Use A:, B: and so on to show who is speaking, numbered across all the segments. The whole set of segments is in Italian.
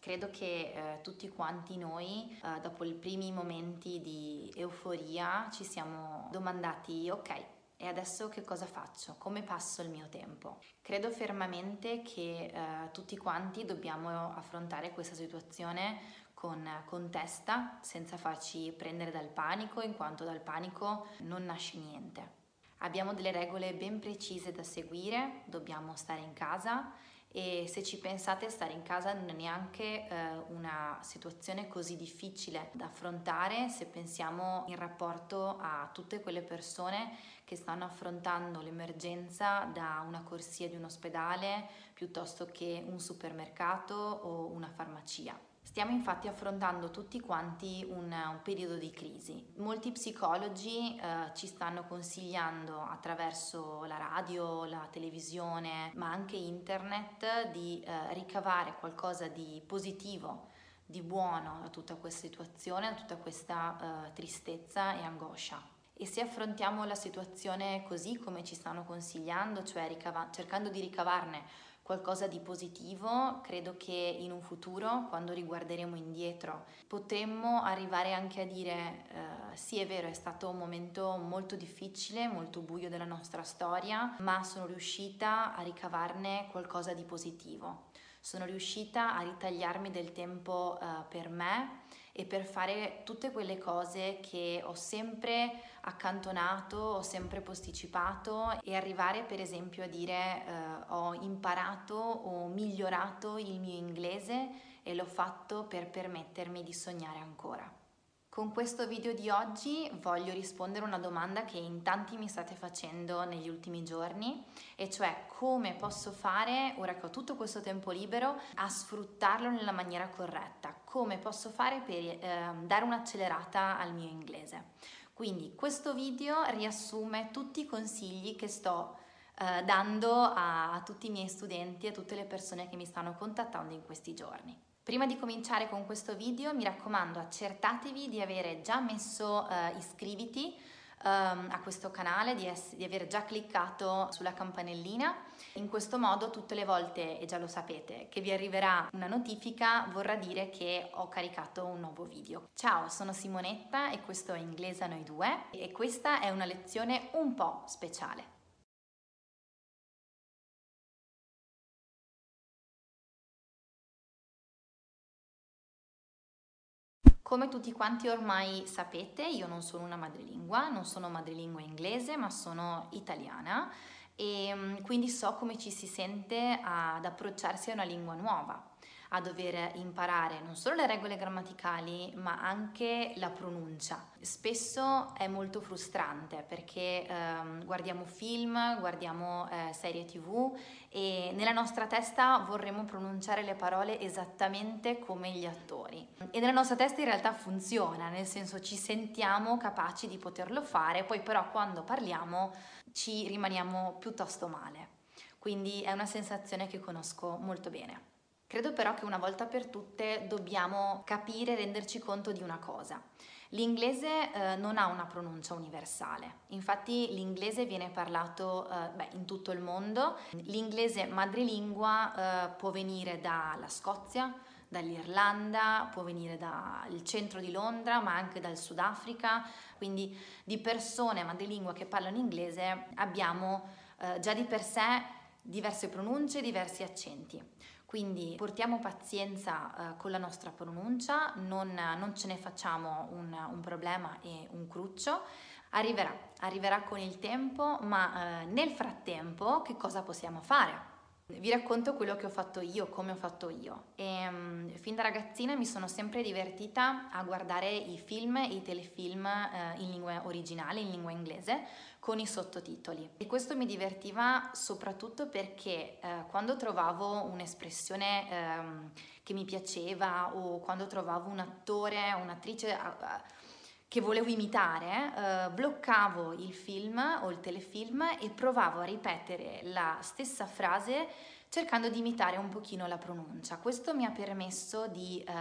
A: Credo che eh, tutti quanti noi, eh, dopo i primi momenti di euforia, ci siamo domandati, ok, e adesso che cosa faccio? Come passo il mio tempo? Credo fermamente che eh, tutti quanti dobbiamo affrontare questa situazione con, con, testa, senza farci prendere dal panico, in quanto dal panico non nasce niente. Abbiamo delle regole ben precise da seguire, dobbiamo stare in casa e se ci pensate stare in casa non è neanche eh, una situazione così difficile da affrontare se pensiamo in rapporto a tutte quelle persone che stanno affrontando l'emergenza da una corsia di un ospedale piuttosto che un supermercato o una farmacia. Stiamo infatti affrontando tutti quanti un, un periodo di crisi. Molti psicologi eh, ci stanno consigliando attraverso la radio, la televisione, ma anche internet di eh, ricavare qualcosa di positivo, di buono da tutta questa situazione, da tutta questa eh, tristezza e angoscia. E se affrontiamo la situazione così come ci stanno consigliando, cioè ricava- cercando di ricavarne qualcosa di positivo, credo che in un futuro, quando riguarderemo indietro, potremmo arrivare anche a dire eh, sì è vero, è stato un momento molto difficile, molto buio della nostra storia, ma sono riuscita a ricavarne qualcosa di positivo. Sono riuscita a ritagliarmi del tempo eh, per me e per fare tutte quelle cose che ho sempre accantonato, ho sempre posticipato e arrivare per esempio a dire eh, ho imparato o migliorato il mio inglese e l'ho fatto per permettermi di sognare ancora. Con questo video di oggi voglio rispondere a una domanda che in tanti mi state facendo negli ultimi giorni, e cioè come posso fare, ora che ho tutto questo tempo libero, a sfruttarlo nella maniera corretta, come posso fare per eh, dare un'accelerata al mio inglese. Quindi questo video riassume tutti i consigli che sto eh, dando a, a tutti i miei studenti e a tutte le persone che mi stanno contattando in questi giorni. Prima di cominciare con questo video mi raccomando accertatevi di avere già messo uh, iscriviti um, a questo canale, di, ess- di aver già cliccato sulla campanellina. In questo modo tutte le volte, e già lo sapete, che vi arriverà una notifica vorrà dire che ho caricato un nuovo video. Ciao, sono Simonetta e questo è Inglese a noi due e questa è una lezione un po' speciale. Come tutti quanti ormai sapete, io non sono una madrelingua, non sono madrelingua inglese, ma sono italiana. E mm, quindi so come ci si sente ad approcciarsi a una lingua nuova, a dover imparare non solo le regole grammaticali ma anche la pronuncia. Spesso è molto frustrante perché ehm, guardiamo film, guardiamo eh, serie tv e nella nostra testa vorremmo pronunciare le parole esattamente come gli attori. E nella nostra testa in realtà funziona, nel senso ci sentiamo capaci di poterlo fare, poi però quando parliamo ci rimaniamo piuttosto male. Quindi è una sensazione che conosco molto bene. Credo però che una volta per tutte dobbiamo capire e renderci conto di una cosa. L'inglese eh, non ha una pronuncia universale, infatti l'inglese viene parlato eh, beh, in tutto il mondo, l'inglese madrelingua eh, può venire dalla Scozia, dall'Irlanda, può venire dal centro di Londra, ma anche dal Sudafrica, quindi di persone madrelingua che parlano inglese abbiamo eh, già di per sé diverse pronunce, diversi accenti. Quindi portiamo pazienza eh, con la nostra pronuncia, non, non ce ne facciamo un, un, problema e un cruccio. Arriverà, arriverà con il tempo, ma eh, nel frattempo che cosa possiamo fare? Vi racconto quello che ho fatto io, come ho fatto io. E, um, fin da ragazzina mi sono sempre divertita a guardare i film e i telefilm uh, in lingua originale, in lingua inglese, con i sottotitoli. E questo mi divertiva soprattutto perché uh, quando trovavo un'espressione um, che mi piaceva o quando trovavo un attore o un'attrice... Uh, che volevo imitare, eh, bloccavo il film o il telefilm e provavo a ripetere la stessa frase cercando di imitare un pochino la pronuncia. Questo mi ha permesso di eh,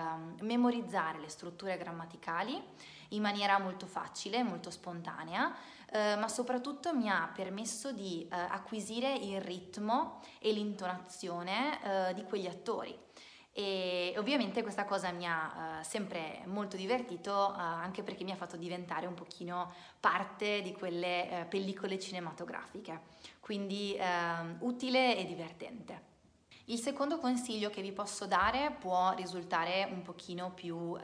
A: memorizzare le strutture grammaticali in maniera molto facile, molto spontanea, eh, ma soprattutto mi ha permesso di eh, acquisire il ritmo e l'intonazione eh, di quegli attori e ovviamente questa cosa mi ha uh, sempre molto divertito uh, anche perché mi ha fatto diventare un pochino parte di quelle uh, pellicole cinematografiche, quindi utile e divertente. Il secondo consiglio che vi posso dare può risultare un pochino più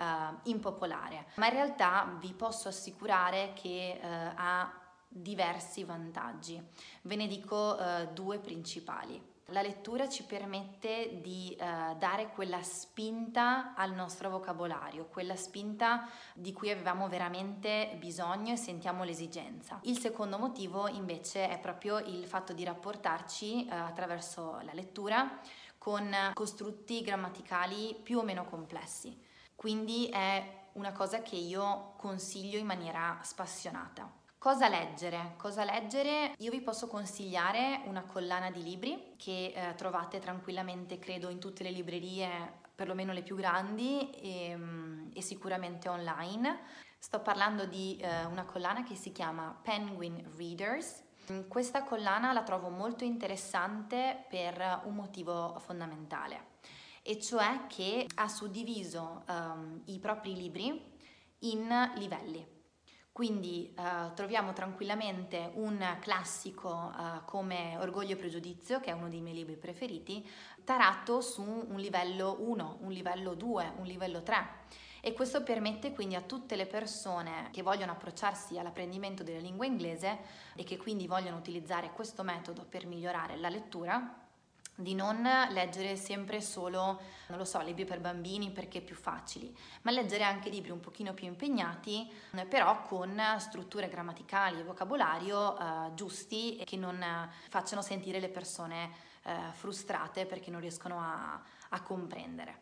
A: impopolare, ma in realtà vi posso assicurare che ha diversi vantaggi. Ve ne dico due principali. La lettura ci permette di uh, dare quella spinta al nostro vocabolario, quella spinta di cui avevamo veramente bisogno e sentiamo l'esigenza. Il secondo motivo invece è proprio il fatto di rapportarci uh, attraverso la lettura con costrutti grammaticali più o meno complessi. Quindi è una cosa che io consiglio in maniera spassionata. Cosa leggere? Cosa leggere? Io vi posso consigliare una collana di libri che eh, trovate tranquillamente, credo, in tutte le librerie, perlomeno le più grandi e, mm, e sicuramente online. Sto parlando di eh, una collana che si chiama Penguin Readers. Questa collana la trovo molto interessante per un motivo fondamentale, e cioè che ha suddiviso um, i propri libri in livelli. Quindi eh, troviamo tranquillamente un classico eh, come Orgoglio e Pregiudizio, che è uno dei miei libri preferiti, tarato su un livello 1, un livello 2, un livello 3. E questo permette quindi a tutte le persone che vogliono approcciarsi all'apprendimento della lingua inglese e che quindi vogliono utilizzare questo metodo per migliorare la lettura, di non leggere sempre solo, non lo so, libri per bambini perché più facili, ma leggere anche libri un pochino più impegnati, però con strutture grammaticali e vocabolario eh, giusti e che non facciano sentire le persone eh, frustrate perché non riescono a, a, comprendere.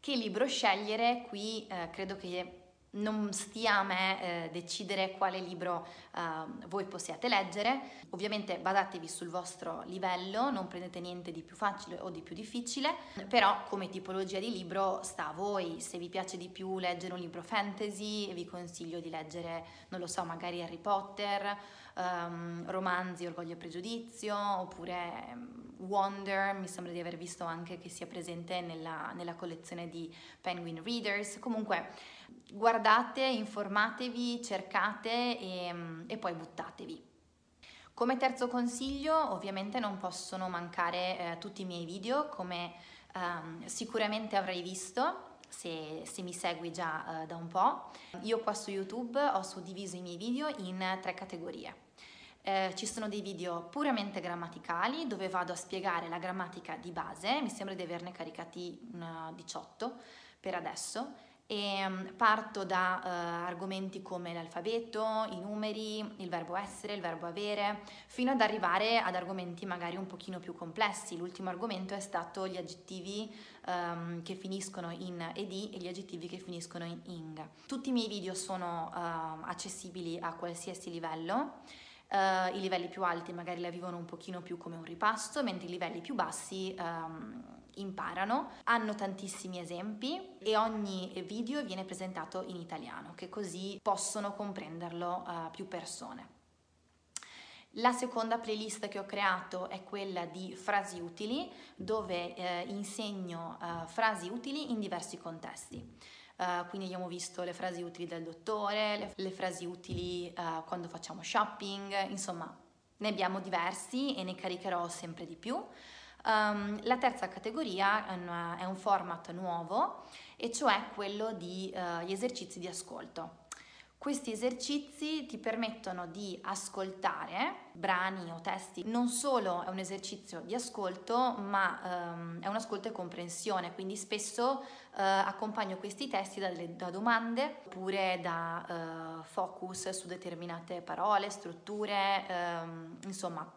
A: Che libro scegliere? Qui eh, credo che non stia a me eh, decidere quale libro eh, voi possiate leggere. Ovviamente badatevi sul vostro livello, non prendete niente di più facile o di più difficile, però come tipologia di libro sta a voi. Se vi piace di più leggere un libro fantasy, vi consiglio di leggere, non lo so, magari Harry Potter, um, romanzi Orgoglio e Pregiudizio, oppure um, Wonder, mi sembra di aver visto anche che sia presente nella, nella collezione di Penguin Readers. Comunque guardate, informatevi, cercate e, e poi buttatevi. Come terzo consiglio, ovviamente non possono mancare eh, tutti i miei video, come ehm, sicuramente avrai visto se, se mi segui già eh, da un po'. Io qua su YouTube ho suddiviso i miei video in tre categorie. Eh, ci sono dei video puramente grammaticali dove vado a spiegare la grammatica di base, mi sembra di averne caricati 18 per adesso e mm, parto da uh, argomenti come l'alfabeto, i numeri, il verbo essere, il verbo avere, fino ad arrivare ad argomenti magari un pochino più complessi. L'ultimo argomento è stato gli aggettivi um, che finiscono in ed e gli aggettivi che finiscono in ing. Tutti i miei video sono uh, accessibili a qualsiasi livello. Uh, I livelli più alti magari la vivono un pochino più come un ripasto, mentre i livelli più bassi um, imparano, hanno tantissimi esempi e ogni video viene presentato in italiano, che così possono comprenderlo uh, più persone. La seconda playlist che ho creato è quella di frasi utili, dove eh, insegno uh, frasi utili in diversi contesti. Uh, quindi abbiamo visto le frasi utili del dottore, le, le frasi utili uh, quando facciamo shopping, insomma ne abbiamo diversi e ne caricherò sempre di più. Um, la terza categoria è, una, è, un format nuovo e cioè quello degli uh, esercizi di ascolto. Questi esercizi ti permettono di ascoltare brani o testi, non solo è un esercizio di ascolto, ma um, è un ascolto e comprensione, quindi spesso uh, accompagno questi testi da, da domande oppure da uh, focus su determinate parole, strutture, um, insomma.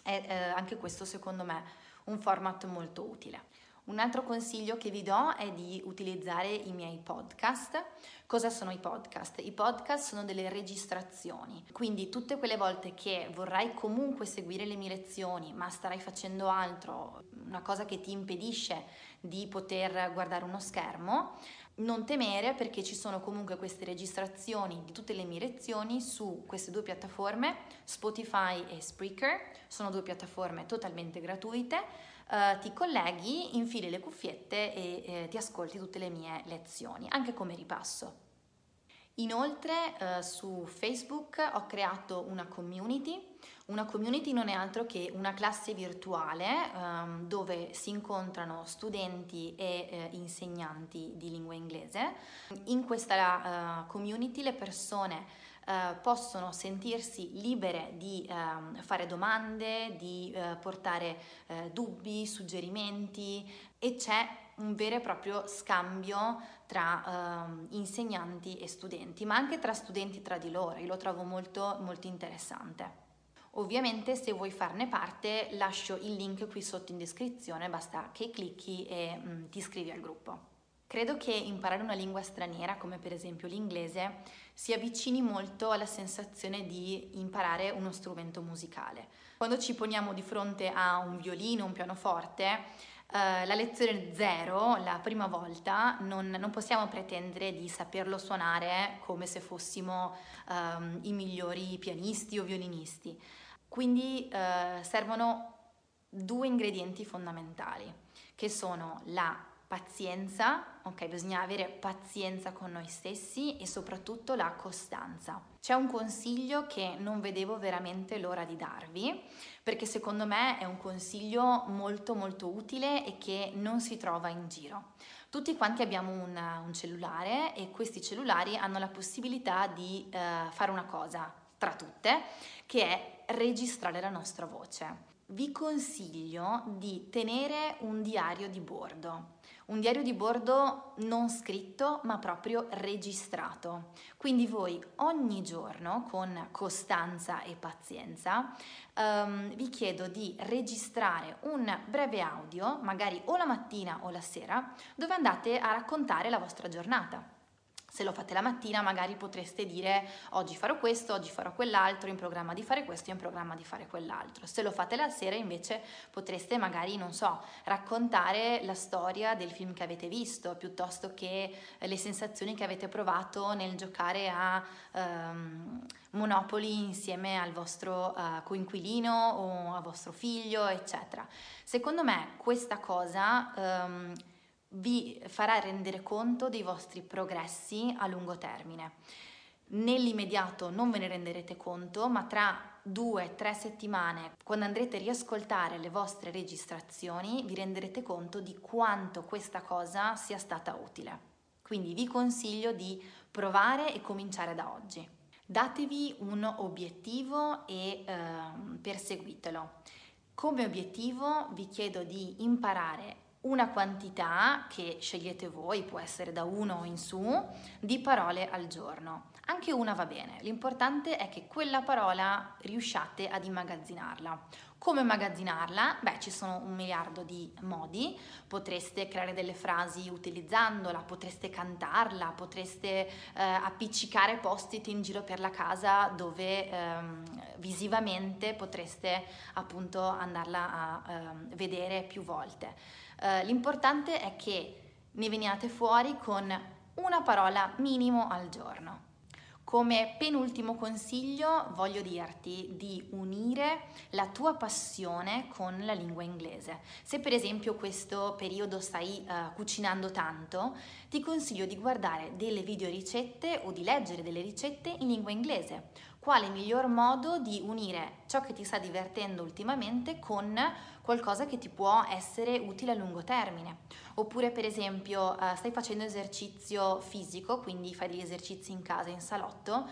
A: È eh, anche questo secondo me un format molto utile. Un altro consiglio che vi do è di utilizzare i miei podcast. Cosa sono i podcast? I podcast sono delle registrazioni, quindi tutte quelle volte che vorrai comunque seguire le mie lezioni, ma starai facendo altro, una cosa che ti impedisce di poter guardare uno schermo, non temere perché ci sono comunque queste registrazioni di tutte le mie lezioni su queste due piattaforme, Spotify e Spreaker, sono due piattaforme totalmente gratuite, uh, ti colleghi, infili le cuffiette e eh, ti ascolti tutte le mie lezioni, anche come ripasso. Inoltre uh, su Facebook ho creato una community una community non è altro che una classe virtuale um, dove si incontrano studenti e eh, insegnanti di lingua inglese. In questa uh, community le persone uh, possono sentirsi libere di uh, fare domande, di eh, portare dubbi, suggerimenti e c'è un vero e proprio scambio tra uh, insegnanti e studenti, ma anche tra studenti tra di loro. Io lo trovo molto, molto interessante. Ovviamente se vuoi farne parte lascio il link qui sotto in descrizione, basta che clicchi e mm, ti iscrivi al gruppo. Credo che imparare una lingua straniera, come per esempio l'inglese, si avvicini molto alla sensazione di imparare uno strumento musicale. Quando ci poniamo di fronte a un violino, un pianoforte, Uh, la lezione zero, la prima volta, non, non, possiamo pretendere di saperlo suonare come se fossimo um, i migliori pianisti o violinisti. Quindi eh, servono due ingredienti fondamentali, che sono la pazienza, ok, bisogna avere pazienza con noi stessi e soprattutto la costanza. C'è un consiglio che non vedevo veramente l'ora di darvi, perché secondo me è un consiglio molto molto utile e che non si trova in giro. Tutti quanti abbiamo un, un cellulare e questi cellulari hanno la possibilità di eh, fare una cosa tra tutte, che è registrare la nostra voce. Vi consiglio di tenere un diario di bordo, un diario di bordo non scritto ma proprio registrato. Quindi voi ogni giorno con costanza e pazienza um, vi chiedo di registrare un breve audio, magari o la mattina o la sera, dove andate a raccontare la vostra giornata se lo fate la mattina magari potreste dire oggi farò questo, oggi farò quell'altro, in programma di fare questo, in programma di fare quell'altro. Se lo fate la sera invece potreste magari, non so, raccontare la storia del film che avete visto, piuttosto che le sensazioni che avete provato nel giocare a um, Monopoli insieme al vostro uh, coinquilino o a vostro figlio, eccetera. Secondo me questa cosa... Um, vi farà rendere conto dei vostri progressi a lungo termine. Nell'immediato non ve ne renderete conto, ma tra due tre settimane, quando andrete a riascoltare le vostre registrazioni, vi renderete conto di quanto questa cosa sia stata utile. Quindi vi consiglio di provare e cominciare da oggi. Datevi un obiettivo e eh, perseguitelo. Come obiettivo vi chiedo di imparare una quantità che scegliete voi, può essere da uno in su, di parole al giorno. Anche una va bene, l'importante è che quella parola riusciate ad immagazzinarla. Come immagazzinarla? Beh, ci sono un miliardo di modi, potreste creare delle frasi utilizzandola, potreste cantarla, potreste eh, appiccicare post-it in giro per la casa dove ehm, visivamente potreste appunto andarla a ehm, vedere più volte. Eh, l'importante è che ne veniate fuori con una parola minimo al giorno. Come penultimo consiglio voglio dirti di unire la tua passione con la lingua inglese. Se per esempio questo periodo stai uh, cucinando tanto, ti consiglio di guardare delle video ricette o di leggere delle ricette in lingua inglese. Quale miglior modo di unire ciò che ti sta divertendo ultimamente con qualcosa che ti può essere utile a lungo termine. Oppure per esempio eh, stai facendo esercizio fisico, quindi fai degli esercizi in casa, in salotto,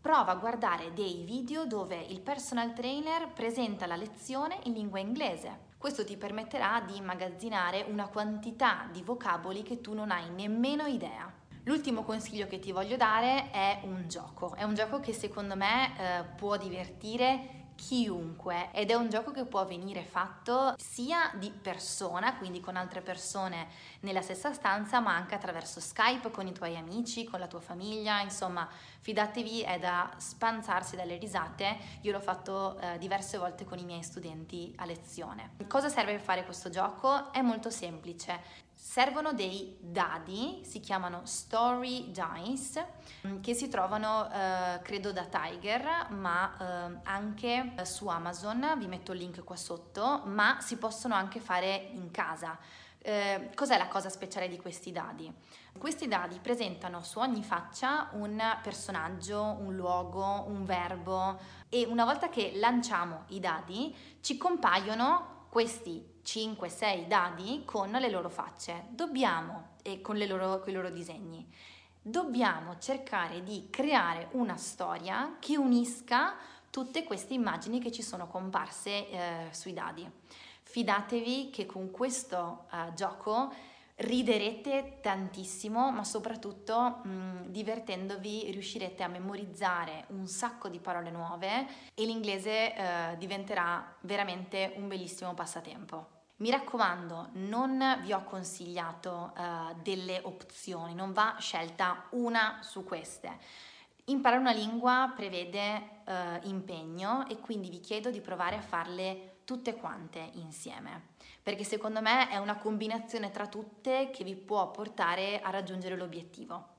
A: prova a guardare dei video dove il personal trainer presenta la lezione in lingua inglese. Questo ti permetterà di immagazzinare una quantità di vocaboli che tu non hai nemmeno idea. L'ultimo consiglio che ti voglio dare è un gioco, è un gioco che secondo me eh, può divertire chiunque ed è un gioco che può venire fatto sia di persona, quindi con altre persone nella stessa stanza, ma anche attraverso Skype con i tuoi amici, con la tua famiglia, insomma, fidatevi, è da spanzarsi dalle risate. Io l'ho fatto eh, diverse volte con i miei studenti a lezione. Cosa serve per fare questo gioco? È molto semplice. Servono dei dadi, si chiamano Story Dice, mm, che si trovano eh, credo da Tiger, ma eh, anche su Amazon, vi metto il link qua sotto, ma si possono anche fare in casa. Eh, cos'è la cosa speciale di questi dadi? Questi dadi presentano su ogni faccia un personaggio, un luogo, un verbo e una volta che lanciamo i dadi ci compaiono questi 5-6 dadi con le loro facce. Dobbiamo, e con, loro, con i loro disegni, dobbiamo cercare di creare una storia che unisca tutte queste immagini che ci sono comparse eh, sui dadi. Fidatevi che con questo eh, gioco riderete tantissimo, ma soprattutto mh, mm, divertendovi riuscirete a memorizzare un sacco di parole nuove e l'inglese eh, diventerà veramente un bellissimo passatempo. Mi raccomando, non vi ho consigliato uh, delle opzioni, non va scelta una su queste. Imparare una lingua prevede uh, impegno e quindi vi chiedo di provare a farle tutte quante insieme, perché secondo me è una combinazione tra tutte che vi può portare a raggiungere l'obiettivo.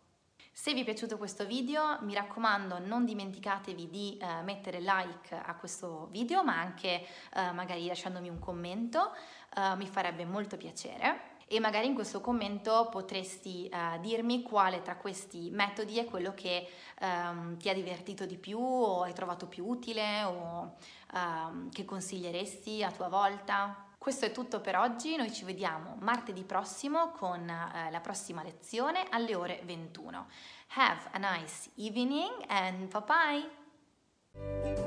A: Se vi è piaciuto questo video mi raccomando non dimenticatevi di eh, mettere like a questo video ma anche eh, magari lasciandomi un commento, eh, mi farebbe molto piacere e magari in questo commento potresti uh, dirmi quale tra questi metodi è quello che um, ti ha divertito di più o hai trovato più utile o um, che consiglieresti a tua volta. Questo è tutto per oggi, noi ci vediamo martedì prossimo con uh, la prossima lezione alle ore 21. Have a nice evening and bye bye!